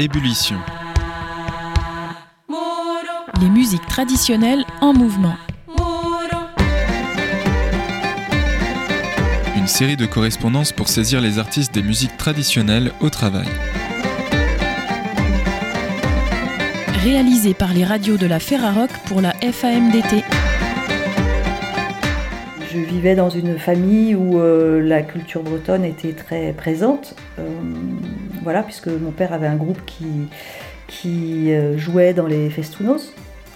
Ébullition. Les musiques traditionnelles en mouvement. Une série de correspondances pour saisir les artistes des musiques traditionnelles au travail. Réalisé par les radios de la Ferrarock pour la FAMDT. Je vivais dans une famille où euh, la culture bretonne était très présente. Euh, voilà, puisque mon père avait un groupe qui, euh, jouait dans les festounos.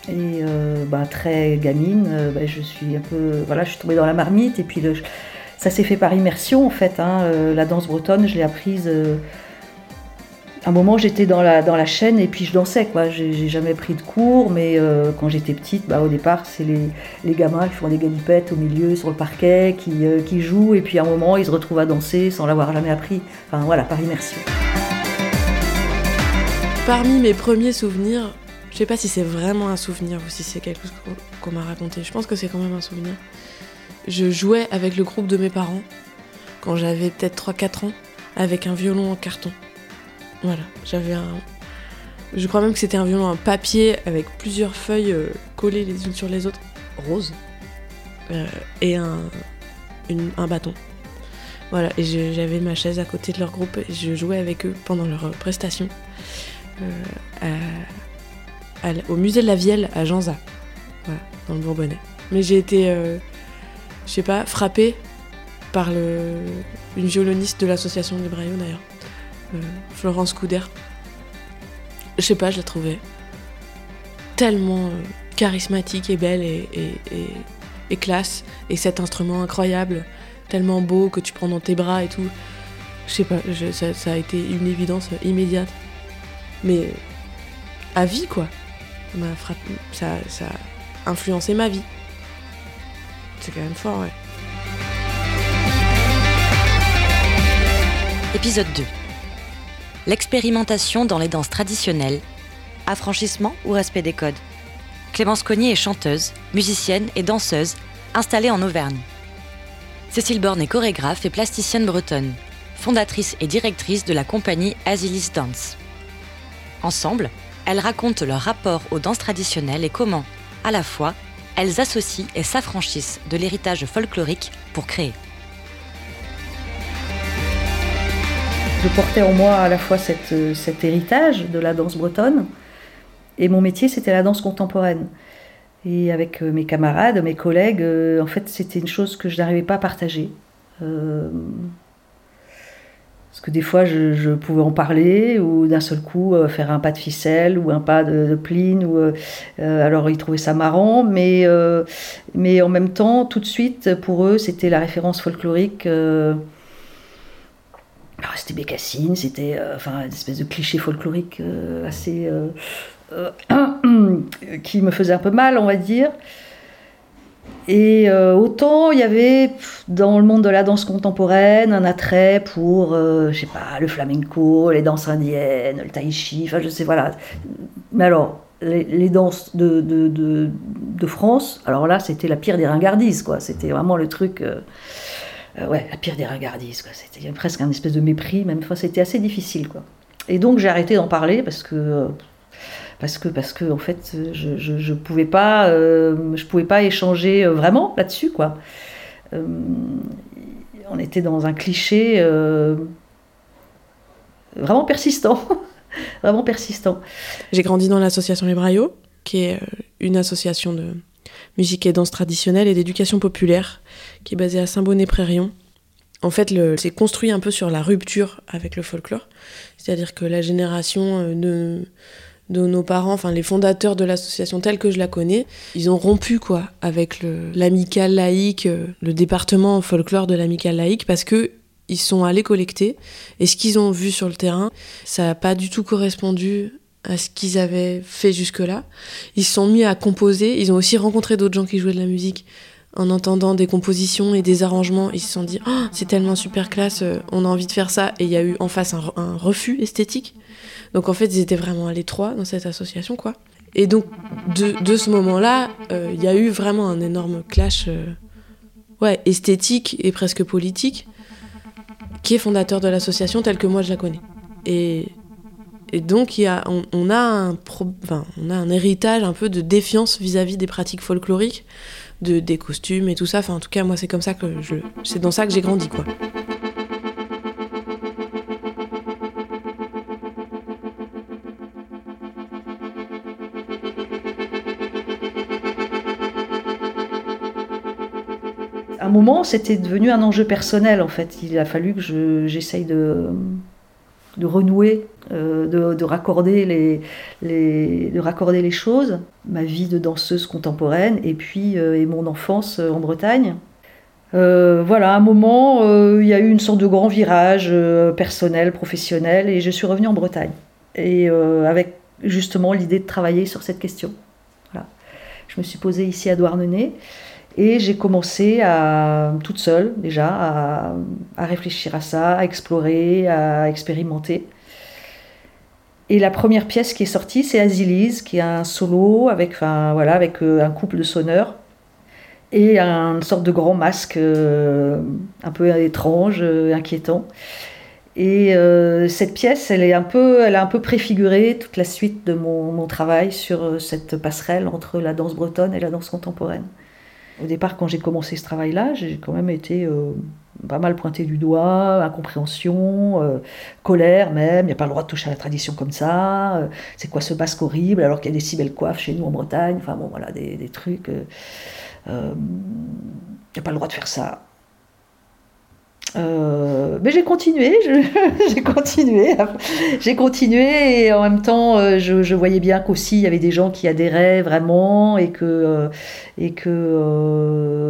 Et bah, très gamine, bah, je suis un peu, voilà, je suis tombée dans la marmite. Et puis le, ça s'est fait par immersion en fait. Hein. la danse bretonne, je l'ai apprise un moment, j'étais dans la, chaîne et puis je dansais. quoi. J'ai jamais pris de cours, mais euh, quand j'étais petite, bah, au départ, c'est les, les, gamins qui font des galipettes au milieu, sur le parquet, qui, euh, qui, jouent, et puis à un moment, ils se retrouvent à danser sans l'avoir jamais appris. Enfin voilà, par immersion. Parmi mes premiers souvenirs, je sais pas si c'est vraiment un souvenir ou si c'est quelque chose qu'on m'a raconté. Je pense que c'est quand même un souvenir. Je jouais avec le groupe de mes parents quand j'avais peut-être 3-4 ans avec un violon en carton. Voilà, j'avais un. Je crois même que c'était un violon en papier avec plusieurs feuilles euh, collées les unes sur les autres, rose, euh, et un, un bâton. Voilà, et j'avais ma chaise à côté de leur groupe et je jouais avec eux pendant leur prestation euh, au musée de la Vielle à Janza, dans le Bourbonnais. Mais j'ai été, je sais pas, frappée par une violoniste de l'association des Braillot d'ailleurs. Euh, Florence Couder. Je sais pas, je la trouvais tellement euh, charismatique et belle et, classe. Et cet instrument incroyable, tellement beau que tu prends dans tes bras et tout. Je sais pas, ça, a été une évidence immédiate. Mais à vie, quoi. Ça, ça a influencé ma vie. C'est quand même fort, ouais. Épisode 2 l'expérimentation dans les danses traditionnelles, affranchissement ou respect des codes? Clémence Cognier est chanteuse, musicienne et danseuse, installée en Auvergne. Cécile Borne est chorégraphe et plasticienne bretonne, fondatrice et directrice de la compagnie Asilis Dance. Ensemble, elles racontent leur rapport aux danses traditionnelles et comment, à la fois, elles associent et s'affranchissent de l'héritage folklorique pour créer. Je portais en moi à la fois euh, cet héritage de la danse bretonne, et mon métier, c'était la danse contemporaine. Et avec euh, mes camarades, mes collègues, euh, en fait, c'était une chose que je n'arrivais pas à partager. parce que des fois, je, pouvais en parler, ou d'un seul coup, faire un pas de ficelle, ou un pas de, pline. Ou, alors, ils trouvaient ça marrant, mais, mais en même temps, tout de suite, pour eux, c'était la référence folklorique c'était Bécassine, c'était euh, enfin, une espèce de cliché folklorique euh, assez. Euh, qui me faisait un peu mal, on va dire. Et autant il y avait dans le monde de la danse contemporaine un attrait pour, je sais pas, le flamenco, les danses indiennes, le tai chi, enfin je sais, voilà. Mais alors, les, danses de, de, de, France, alors là c'était la pire des ringardises, quoi. C'était vraiment le truc. Ouais, la pire des regardistes. Quoi. C'était presque un espèce de mépris, même fois c'était assez difficile. Quoi. Et donc j'ai arrêté d'en parler parce que parce que parce que en fait je, je, pouvais pas euh, pouvais pas échanger euh, vraiment là-dessus quoi. on était dans un cliché vraiment persistant, vraiment persistant. J'ai grandi dans l'association Les qui est une association de musique et danse traditionnelle et d'éducation populaire, qui est basée à Saint-Bonnet-Prérion. En fait, c'est construit un peu sur la rupture avec le folklore. C'est-à-dire que la génération euh, de, de nos parents, enfin les fondateurs de l'association telle que je la connais, ils ont rompu quoi avec l'amicale laïque, euh, le département folklore de l'amicale laïque, parce que ils sont allés collecter et ce qu'ils ont vu sur le terrain, ça n'a pas du tout correspondu à ce qu'ils avaient fait jusque-là. Ils se sont mis à composer, ils ont aussi rencontré d'autres gens qui jouaient de la musique. En entendant des compositions et des arrangements, ils se sont dit oh, c'est tellement super classe, euh, on a envie de faire ça. Et il y a eu en face un, refus esthétique. Donc en fait, ils étaient vraiment à l'étroit dans cette association, quoi. Et donc de, ce moment-là, euh, il y a eu vraiment un énorme clash, euh, ouais, esthétique et presque politique, qui est fondateur de l'association telle que moi je la connais. Et Et donc, on, a un héritage un peu de défiance vis-à-vis des pratiques folkloriques, de, des costumes et tout ça. En tout cas, moi, c'est comme ça que. C'est dans ça que j'ai grandi. À un moment, c'était devenu un enjeu personnel, en fait. Il a fallu que j'essaye de de renouer, euh, de, raccorder les, de raccorder les choses, ma vie de danseuse contemporaine et puis euh, et mon enfance euh, en Bretagne. voilà, à un moment, il y a eu une sorte de grand virage personnel, professionnel, et je suis revenue en Bretagne. Et avec justement l'idée de travailler sur cette question. Voilà. Je me suis posée ici à Douarnenez. Et j'ai commencé à, toute seule déjà à, réfléchir à ça, à explorer, à expérimenter. Et la première pièce qui est sortie, c'est Azilise, qui est un solo avec, euh, un couple de sonneurs et une sorte de grand masque euh, un peu étrange, euh, inquiétant. Et cette pièce, elle, est un peu, elle a un peu préfiguré toute la suite de mon travail sur cette passerelle entre la danse bretonne et la danse contemporaine. Au départ, quand j'ai commencé ce travail-là, j'ai quand même été euh, pas mal pointé du doigt, incompréhension, euh, colère même, il n'y a pas le droit de toucher à la tradition comme ça, euh, c'est quoi ce basque horrible alors qu'il y a des si belles coiffes chez nous en Bretagne, enfin bon voilà, des, des trucs, il n'y a pas le droit de faire ça. Euh, mais j'ai continué, j'ai continué, j'ai continué et en même temps euh, je, voyais bien qu'aussi il y avait des gens qui adhéraient vraiment et que euh, et que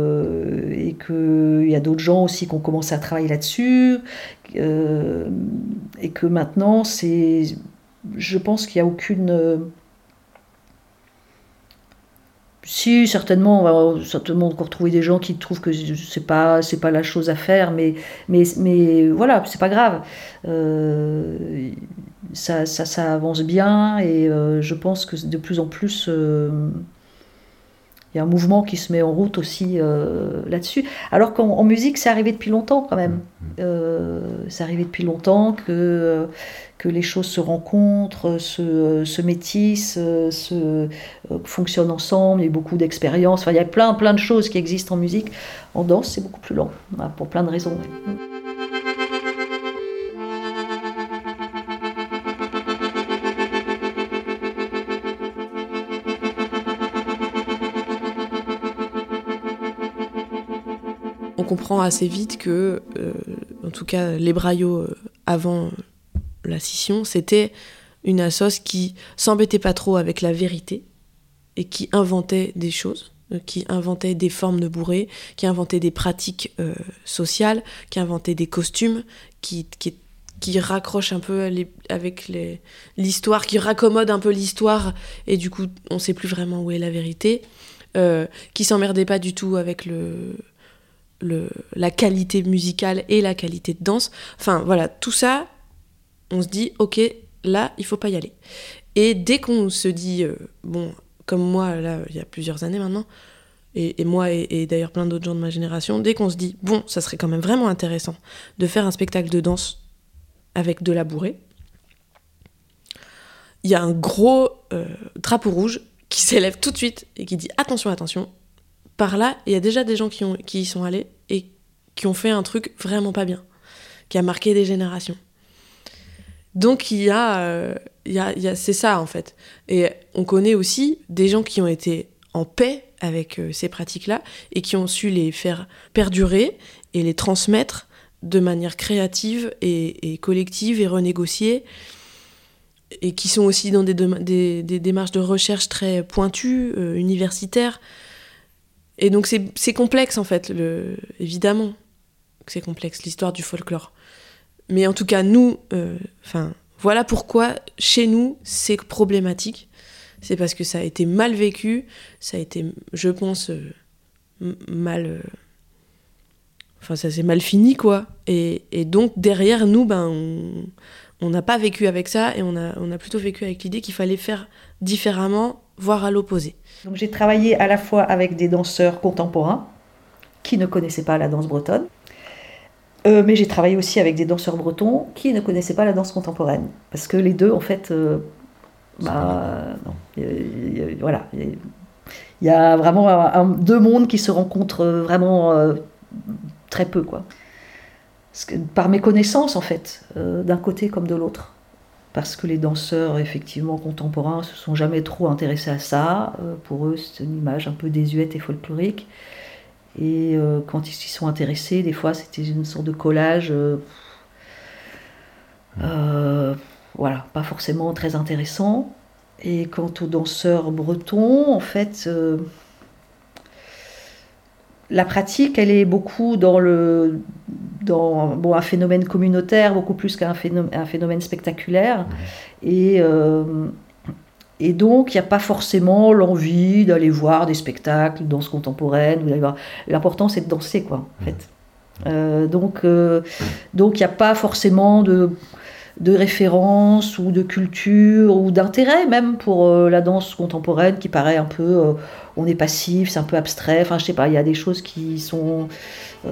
et que il y a d'autres gens aussi qui ont commencé à travailler là-dessus et que maintenant c'est, je pense qu'il n'y a aucune si, certainement, on va certainement encore trouver des gens qui trouvent que c'est pas c'est pas la chose à faire, mais mais mais voilà, c'est pas grave. Euh, ça, ça, avance bien et euh, je pense que de plus en plus euh, il y a un mouvement qui se met en route aussi là-dessus. Alors qu'en musique, c'est arrivé depuis longtemps quand même. Mmh, mmh. c'est arrivé depuis longtemps que que les choses se rencontrent, se, se métissent, se euh, fonctionnent ensemble, il y a beaucoup d'expériences, enfin, il y a plein, plein de choses qui existent en musique. En danse, c'est beaucoup plus lent, pour plein de raisons. On comprend assez vite que, euh, en tout cas, les braillots euh, avant la scission, c'était une assoce qui s'embêtait pas trop avec la vérité et qui inventait des choses, euh, qui inventait des formes de bourrées, qui inventait des pratiques sociales, qui inventait des costumes, qui, qui, raccroche un peu avec l'histoire, qui raccommode un peu l'histoire, et du coup on sait plus vraiment où est la vérité, qui s'emmerdait pas du tout avec le, le, la qualité musicale et la qualité de danse. Enfin voilà, tout ça, on se dit, ok, là, il faut pas y aller. Et dès qu'on se dit, euh, bon, comme moi, là, il y a plusieurs années maintenant, et, moi et, d'ailleurs plein d'autres gens de ma génération, dès qu'on se dit, bon, ça serait quand même vraiment intéressant de faire un spectacle de danse avec de la bourrée, il y a un gros euh, drapeau rouge qui s'élève tout de suite et qui dit, attention, attention, par là, il y a déjà des gens qui, ont, qui y sont allés et qui ont fait un truc vraiment pas bien, qui a marqué des générations. Donc il y a, euh, y a, c'est ça en fait. Et on connaît aussi des gens qui ont été en paix avec euh, ces pratiques-là et qui ont su les faire perdurer et les transmettre de manière créative et, collective et renégociée et qui sont aussi dans des, des, démarches de recherche très pointues, euh, universitaires. Et donc c'est complexe en fait, le, évidemment c'est complexe, l'histoire du folklore. Mais en tout cas, nous, euh, voilà pourquoi chez nous c'est problématique. C'est parce que ça a été mal vécu, ça a été, je pense, euh, mal. Euh, enfin, ça s'est mal fini, quoi. Et, donc, derrière nous, ben, on n'a pas vécu avec ça et on a, on a plutôt vécu avec l'idée qu'il fallait faire différemment, voire à l'opposé. Donc, j'ai travaillé à la fois avec des danseurs contemporains qui ne connaissaient pas la danse bretonne Euh, mais j'ai travaillé aussi avec des danseurs bretons qui ne connaissaient pas la danse contemporaine. Parce que les deux, en fait, euh, bah, non, voilà. Il y a vraiment deux mondes qui se rencontrent vraiment euh, très peu, quoi. Que, par méconnaissance, en fait, d'un côté comme de l'autre. Parce que les danseurs, effectivement, contemporains, se sont jamais trop intéressés à ça. pour eux, c'est une image un peu désuète et folklorique. Et euh, quand ils s'y sont intéressés, des fois c'était une sorte de collage, euh, euh, voilà, pas forcément très intéressant. Et quant aux danseurs bretons, en fait, la pratique, elle est beaucoup dans le dans bon, un phénomène communautaire, beaucoup plus qu'un phénomène, un phénomène spectaculaire. Et et donc, il n'y a pas forcément l'envie d'aller voir des spectacles, de danse contemporaine. L'important, c'est de danser, quoi, en fait. Euh, donc, euh, donc, il n'y a pas forcément de, de référence ou de culture ou d'intérêt même pour euh, la danse contemporaine qui paraît un peu, on est passif, c'est un peu abstrait. Enfin, je sais pas, il y a des choses qui sont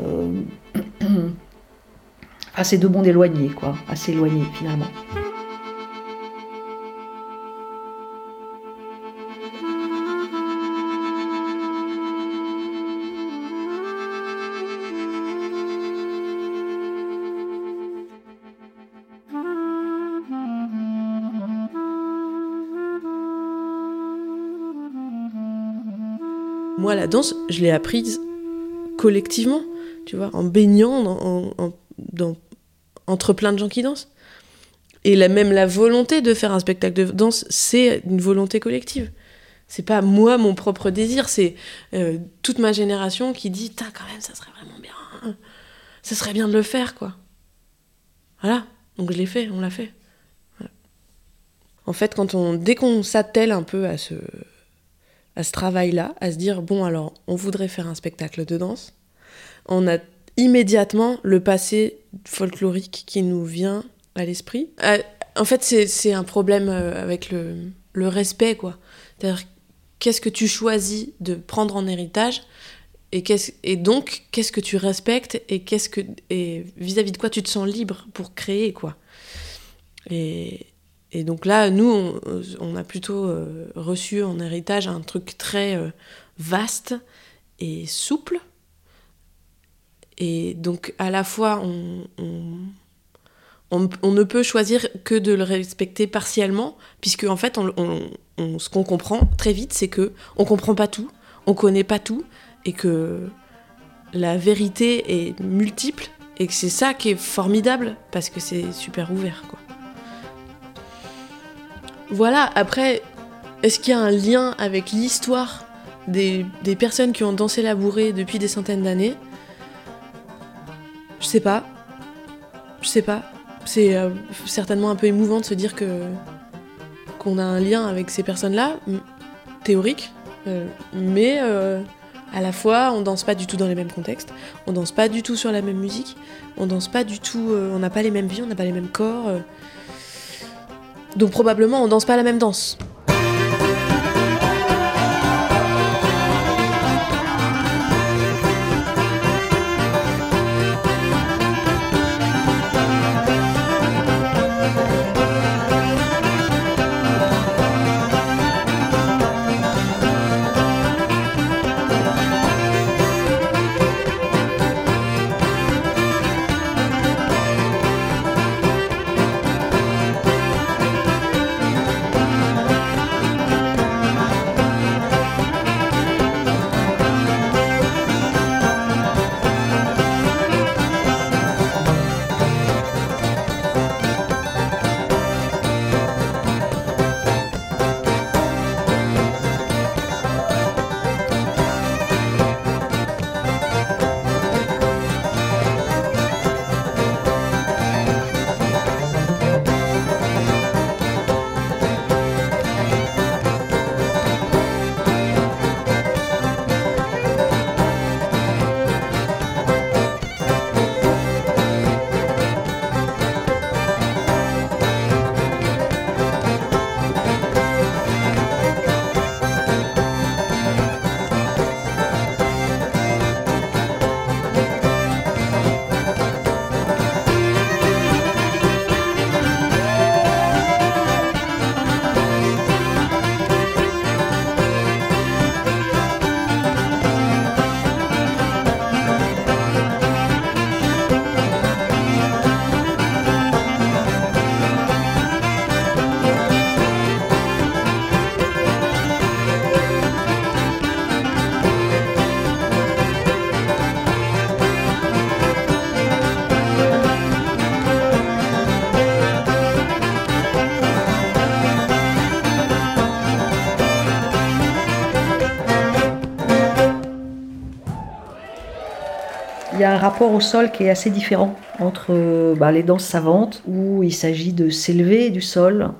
assez de monde éloigné, quoi, assez éloigné finalement. La danse, je l'ai apprise collectivement, tu vois, en baignant dans, entre plein de gens qui dansent. Et la, même la volonté de faire un spectacle de danse, c'est une volonté collective. C'est pas moi, mon propre désir, c'est euh, toute ma génération qui dit quand même, ça serait vraiment bien. Ça serait bien de le faire, quoi. Voilà. Donc je l'ai fait, on l'a fait. En fait, quand on, dès qu'on s'attelle un peu à ce, à ce travail-là, à se dire bon alors on voudrait faire un spectacle de danse, on a immédiatement le passé folklorique qui nous vient à l'esprit. Euh, en fait c'est un problème euh, avec le, le respect quoi. C'est-à-dire qu'est-ce que tu choisis de prendre en héritage et, et donc qu'est-ce que tu respectes et qu'est-ce que vis-à-vis de quoi tu te sens libre pour créer quoi. Et, et donc là, nous, on, a plutôt euh, reçu en héritage un truc très euh, vaste et souple. Et donc à la fois, on, ne peut choisir que de le respecter partiellement, puisque en fait, ce qu'on comprend très vite, c'est que on comprend pas tout, on connaît pas tout, et que la vérité est multiple, et que c'est ça qui est formidable, parce que c'est super ouvert, quoi. Voilà, après, est-ce qu'il y a un lien avec l'histoire des, personnes qui ont dansé la bourrée depuis des centaines d'années? Je sais pas. Je sais pas. C'est euh, certainement un peu émouvant de se dire que qu'on a un lien avec ces personnes-là, théorique, euh, mais euh, à la fois on danse pas du tout dans les mêmes contextes, on danse pas du tout sur la même musique, on danse pas du tout, on n'a pas les mêmes vies, on n'a pas les mêmes corps. Donc probablement on danse pas la même danse. Rapport au sol qui est assez différent entre bah, les danses savantes, où il s'agit de s'élever du sol,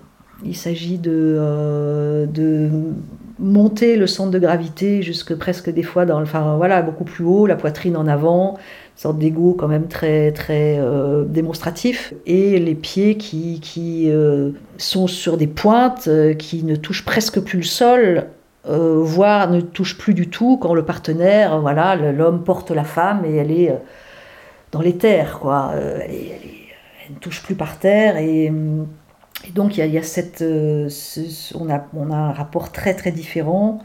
il s'agit de, de monter le centre de gravité jusque presque des fois dans, enfin voilà, beaucoup plus haut, la poitrine en avant, sorte d'ego quand même très très euh, démonstratif, et les pieds qui, qui euh, sont sur des pointes euh, qui ne touchent presque plus le sol, voire ne touchent plus du tout quand le partenaire, voilà, l'homme porte la femme et elle est dans les terres, quoi. Elle, elle, ne touche plus par terre et donc il y a, cette, euh, on, a, on, a, un rapport très très différent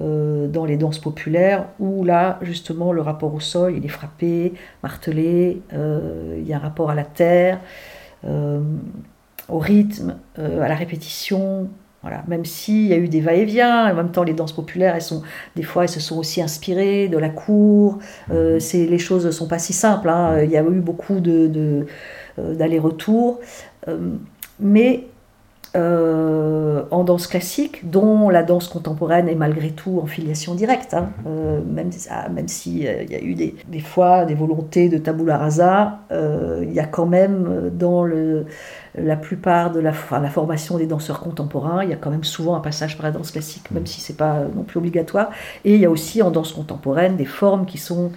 euh, dans les danses populaires où là justement le rapport au sol il est frappé, martelé, euh, il y a un rapport à la terre, au rythme, à la répétition. Voilà. Même s'il y a eu des va-et-vient, en même temps les danses populaires, elles sont, des fois elles se sont aussi inspirées de la cour, c'est, les choses ne sont pas si simples, hein. il y a eu beaucoup de, de d'allers-retours mais euh, en danse classique, dont la danse contemporaine est malgré tout en filiation directe, hein. mhm. euh, même, même s'il euh, y a eu des, des, fois des volontés de tabula rasa, il y a quand même dans le, la plupart de la, la, formation des danseurs contemporains, il y a quand même souvent un passage par la danse classique, même si c'est pas non plus obligatoire. Et il y a aussi en danse contemporaine des formes qui sont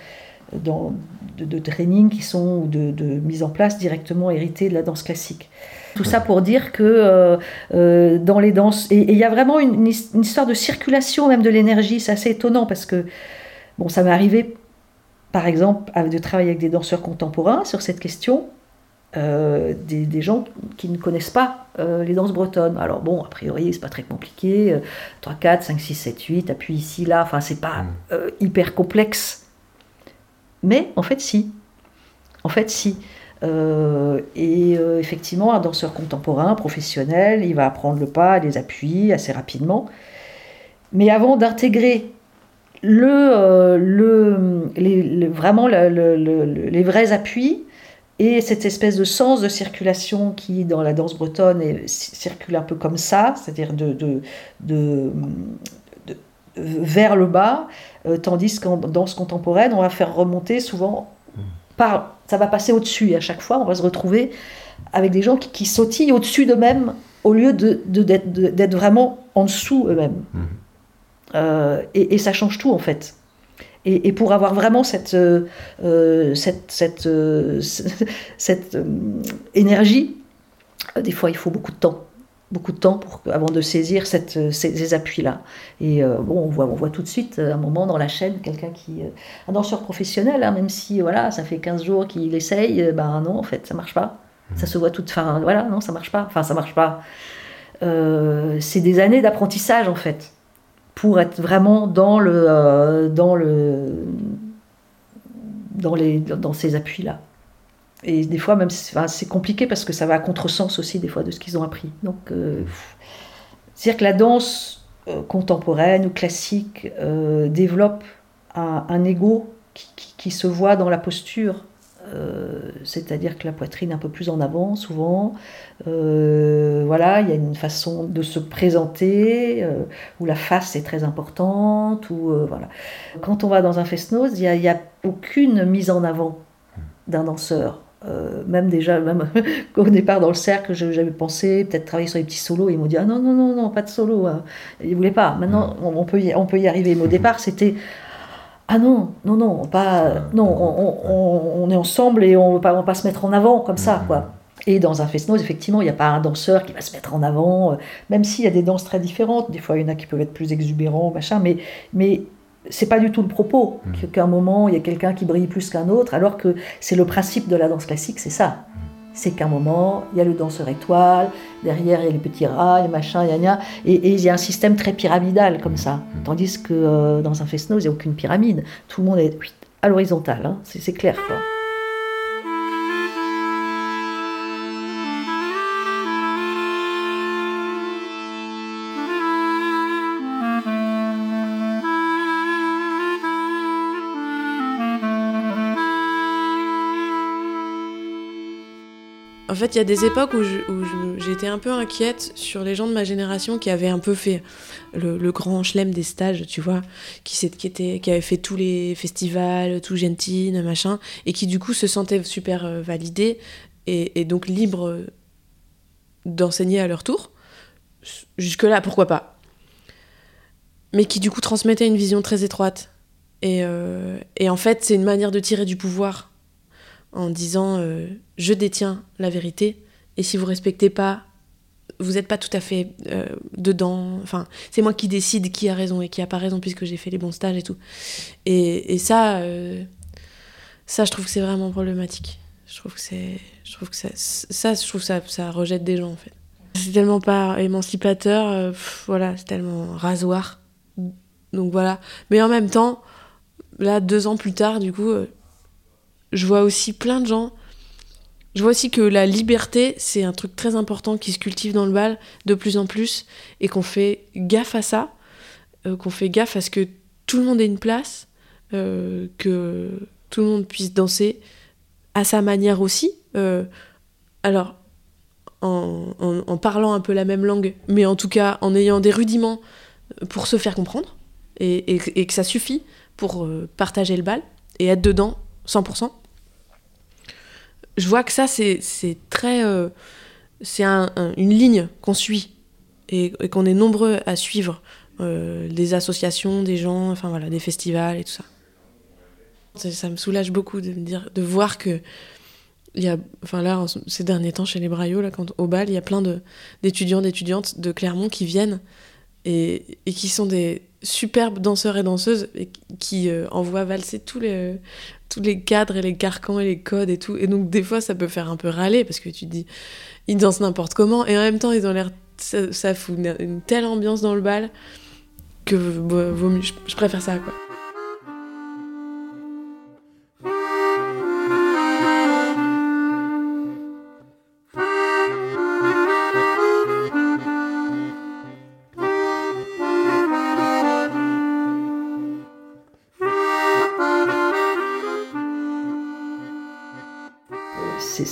dans, de, de training qui sont ou de, de mise en place directement héritées de la danse classique. Tout ça pour dire que euh, euh, dans les danses, et il y a vraiment une, histoire de circulation même de l'énergie, c'est assez étonnant parce que, bon, ça m'est arrivé, par exemple, de travailler avec des danseurs contemporains sur cette question, euh, des, gens qui ne connaissent pas les danses bretonnes. Alors bon, a priori, c'est pas très compliqué, 3, 4, 5, 6, 7, 8, appuie ici, là, enfin, c'est pas mm. hyper complexe. Mais en fait, si. En fait, si. Et effectivement, un danseur contemporain, professionnel, il va apprendre le pas, les appuis assez rapidement. Mais avant d'intégrer le, euh, le, vraiment les vrais appuis et cette espèce de sens de circulation qui, dans la danse bretonne, circule un peu comme ça, c'est-à-dire de, de, vers le bas, tandis qu'en danse contemporaine, on va faire remonter souvent ça va passer au-dessus. Et à chaque fois, on va se retrouver avec des gens qui, sautillent au-dessus d'eux-mêmes au lieu d'être de, d'être vraiment en dessous eux-mêmes. Mmh. Euh, et, ça change tout, en fait. Et, pour avoir vraiment cette, euh, cette, cette, euh, cette énergie, des fois, il faut beaucoup de temps beaucoup de temps pour, avant de saisir cette, euh, ces, appuis-là. Et euh, bon, on voit, on voit tout de suite, euh, un moment dans la chaîne, quelqu'un qui... un danseur professionnel, hein, même si voilà, ça fait 15 jours qu'il essaye, ben non, en fait, ça marche pas. Ça se voit tout... Enfin, voilà, non, ça marche pas. Enfin, ça marche pas. c'est des années d'apprentissage, en fait, pour être vraiment dans le... dans le dans, les, dans ces appuis-là. Et des fois, même, c'est compliqué parce que ça va à contresens aussi, des fois, de ce qu'ils ont appris. Donc, euh, c'est-à-dire que la danse euh, contemporaine ou classique euh, développe un, un ego qui, se voit dans la posture. C'est-à-dire que la poitrine un peu plus en avant, souvent. voilà, il y a une façon de se présenter où la face est très importante. Ou, voilà. Quand on va dans un fest-noz, il n'y a, a aucune mise en avant d'un danseur. Euh, même déjà, même au départ dans le cercle, j'avais pensé peut-être travailler sur les petits solos. Ils m'ont dit ah non non non non pas de solo. Hein. Ils voulaient pas. Maintenant mm. on, peut y, on peut y arriver. Mais au départ c'était ah non non non pas non on, on, est ensemble et on ne va pas se mettre en avant comme ça mm. quoi. Et dans un fest effectivement, il n'y a pas un danseur qui va se mettre en avant, euh, même s'il y a des danses très différentes. Des fois, il y en a qui peuvent être plus exubérants, machin, mais, mais c'est pas du tout le propos, mmh. qu'à un moment il y a quelqu'un qui brille plus qu'un autre, alors que c'est le principe de la danse classique, c'est ça. C'est qu'à un moment, il y a le danseur étoile, derrière il y a les petits rats, les machins, y a, et, et il y a un système très pyramidal comme ça. Mmh. Tandis que euh, dans un fest il n'y a aucune pyramide. Tout le monde est à l'horizontale, hein. c'est clair. Quoi. En fait, il y a des époques où j'étais un peu inquiète sur les gens de ma génération qui avaient un peu fait le, grand chelem des stages, tu vois, qui, qui, était, qui avaient fait tous les festivals, tout Gentine, machin, et qui du coup se sentaient super euh, validés et, donc libres d'enseigner à leur tour. Jusque-là, pourquoi pas Mais qui du coup transmettaient une vision très étroite. Et, euh, et en fait, c'est une manière de tirer du pouvoir en disant euh, je détiens la vérité et si vous respectez pas vous n'êtes pas tout à fait euh, dedans. Enfin c'est moi qui décide qui a raison et qui a pas raison puisque j'ai fait les bons stages et tout. Et, ça euh, ça je trouve que c'est vraiment problématique. Je trouve que c'est je trouve que ça, ça je trouve ça ça rejette des gens en fait. C'est tellement pas émancipateur voilà c'est tellement rasoir. Donc voilà. Mais en même temps là deux ans plus tard du coup je vois aussi plein de gens. Je vois aussi que la liberté, c'est un truc très important qui se cultive dans le bal de plus en plus et qu'on fait gaffe à ça, euh, qu'on fait gaffe à ce que tout le monde ait une place, euh, que tout le monde puisse danser à sa manière aussi. Euh, alors, en, parlant un peu la même langue, mais en tout cas en ayant des rudiments pour se faire comprendre et, et que ça suffit pour partager le bal et être dedans 100% je vois que ça, c'est très. Euh, c'est une ligne qu'on suit et, qu'on est nombreux à suivre. Euh, des associations, des gens, enfin des festivals et tout ça. Ça, me soulage beaucoup de, me dire, de voir que. Y a, enfin ces derniers temps, chez les Braillots, là, quand, au bal, il y a plein d'étudiants, d'étudiantes de Clermont qui viennent et, qui sont des superbes danseurs et danseuses qui euh, envoient valser tous les, tous les cadres et les carcans et les codes et tout. Et donc, des fois, ça peut faire un peu râler parce que tu te dis, ils dansent n'importe comment et en même temps, ils ont l'air. Ça, fout une, telle ambiance dans le bal que vaut mieux, je préfère ça, quoi.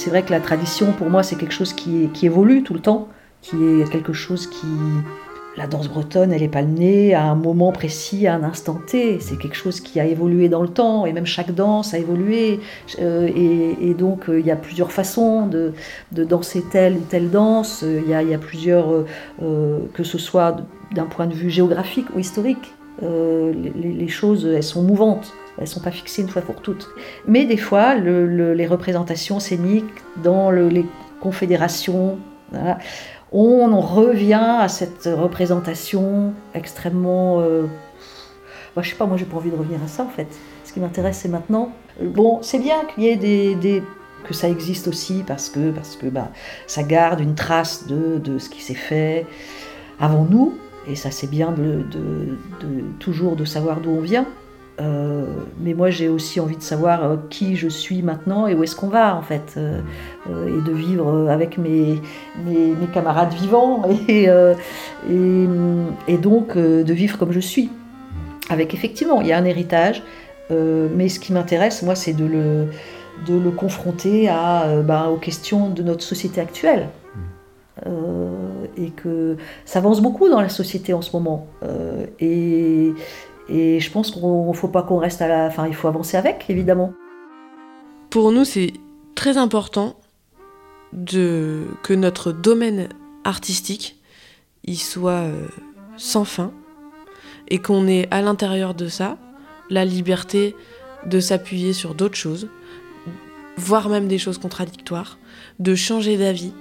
C'est vrai que la tradition, pour moi, c'est quelque chose qui, évolue tout le temps, qui est quelque chose qui... La danse bretonne, elle n'est pas née à un moment précis, à un instant T. C'est quelque chose qui a évolué dans le temps, et même chaque danse a évolué. Euh, et, donc, euh, il y a plusieurs façons de, danser telle ou telle danse. Il y a, plusieurs, euh, que ce soit d'un point de vue géographique ou historique. les, choses, elles sont mouvantes. Elles ne sont pas fixées une fois pour toutes. Mais des fois, les représentations scéniques dans les confédérations, on, revient à cette représentation extrêmement... Euh, bah, je sais pas, moi j'ai pas envie de revenir à ça en fait. Ce qui m'intéresse c'est maintenant. Bon, c'est bien qu'il y ait des, que ça existe aussi parce que, parce que bah, ça garde une trace de, de ce qui s'est fait avant nous. Et ça c'est bien de, de, toujours de savoir d'où on vient. Euh, mais moi, j'ai aussi envie de savoir euh, qui je suis maintenant et où est-ce qu'on va, en fait, euh, et de vivre avec mes, camarades vivants et, donc de vivre comme je suis. Avec effectivement, il y a un héritage, mais ce qui m'intéresse, moi, c'est de le, confronter ben, aux questions de notre société actuelle. et que ça avance beaucoup dans la société en ce moment. Et je pense qu'il ne faut pas qu'on reste à la. Enfin, il faut avancer avec, évidemment. Pour nous, c'est très important que notre domaine artistique il soit euh, sans fin et qu'on ait à l'intérieur de ça la liberté de s'appuyer sur d'autres choses, voire même des choses contradictoires, de changer d'avis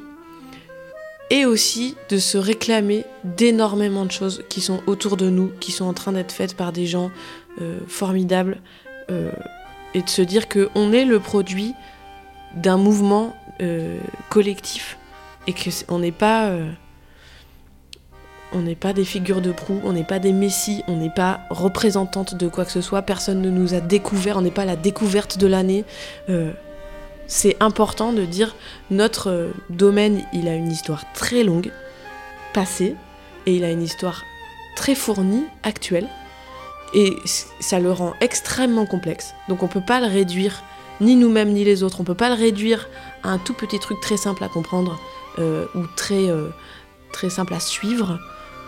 et aussi de se réclamer d'énormément de choses qui sont autour de nous, qui sont en train d'être faites par des gens euh, formidables, euh, et de se dire qu'on est le produit d'un mouvement euh, collectif et qu'on n'est pas on n'est pas des figures de proue, on n'est pas des messies, on n'est pas représentante de quoi que ce soit, personne ne nous a découvert, on n'est pas la découverte de l'année c'est important de dire notre euh, domaine, il a une histoire très longue, passée, et il a une histoire très fournie, actuelle, et ça le rend extrêmement complexe. Donc on peut pas le réduire ni nous-mêmes ni les autres. On peut pas le réduire à un tout petit truc très simple à comprendre euh, ou très, euh, très simple à suivre.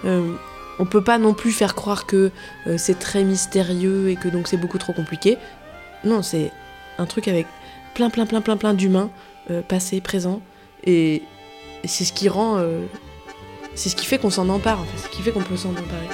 Euh, on peut pas non plus faire croire que c'est très mystérieux et que donc c'est beaucoup trop compliqué. Non, c'est un truc avec plein, plein, plein, plein, plein d'humains, euh, passés, présents. Et, c'est ce qui rend. euh, c'est ce qui fait qu'on s'en empare, en fait. C'est ce qui fait qu'on peut s'en emparer.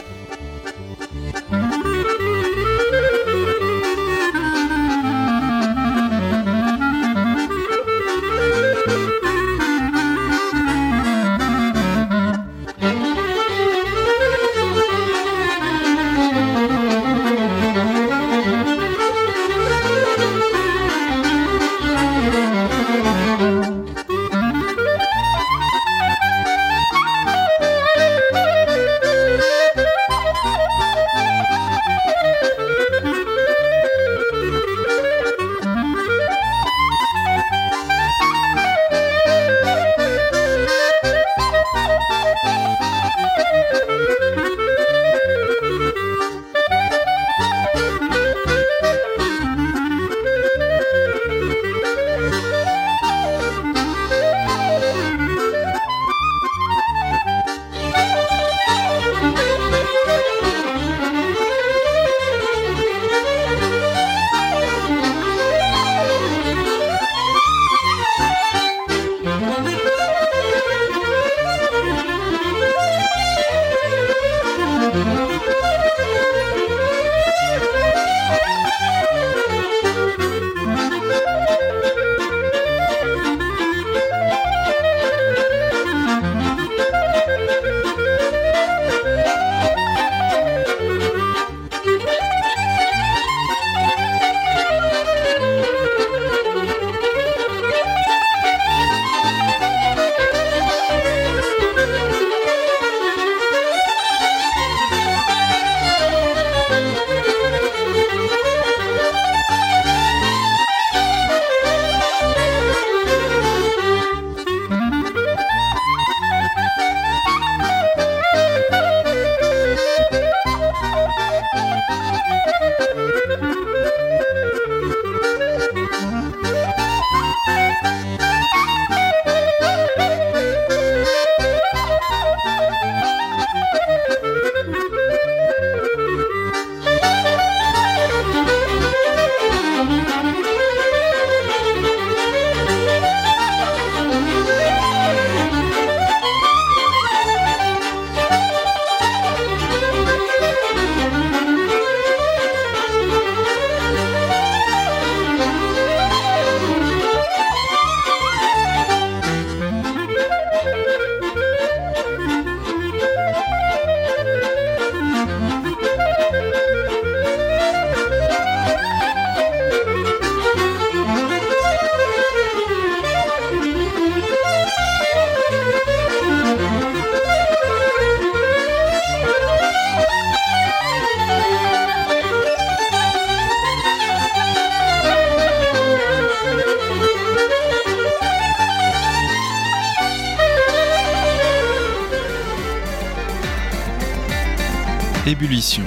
Ébullition.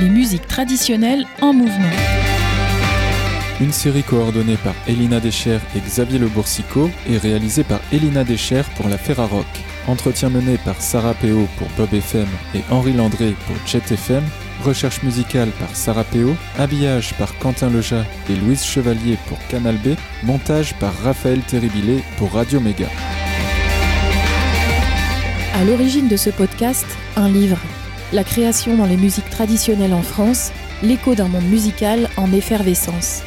Les musiques traditionnelles en mouvement. Une série coordonnée par Elina Deschères et Xavier Le Boursicot et réalisée par Elina Deschères pour la Ferrarock. Entretien mené par Sarah Péo pour Bob FM et Henri Landré pour Jet FM. Recherche musicale par Sarah Péo. Habillage par Quentin Leja et Louise Chevalier pour Canal B. Montage par Raphaël Terribilé pour Radio Méga. À l'origine de ce podcast, un livre. La création dans les musiques traditionnelles en France, l'écho d'un monde musical en effervescence.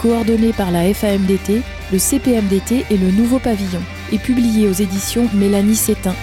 Coordonné par la FAMDT, le CPMDT et le Nouveau Pavillon, et publié aux éditions Mélanie Sétain.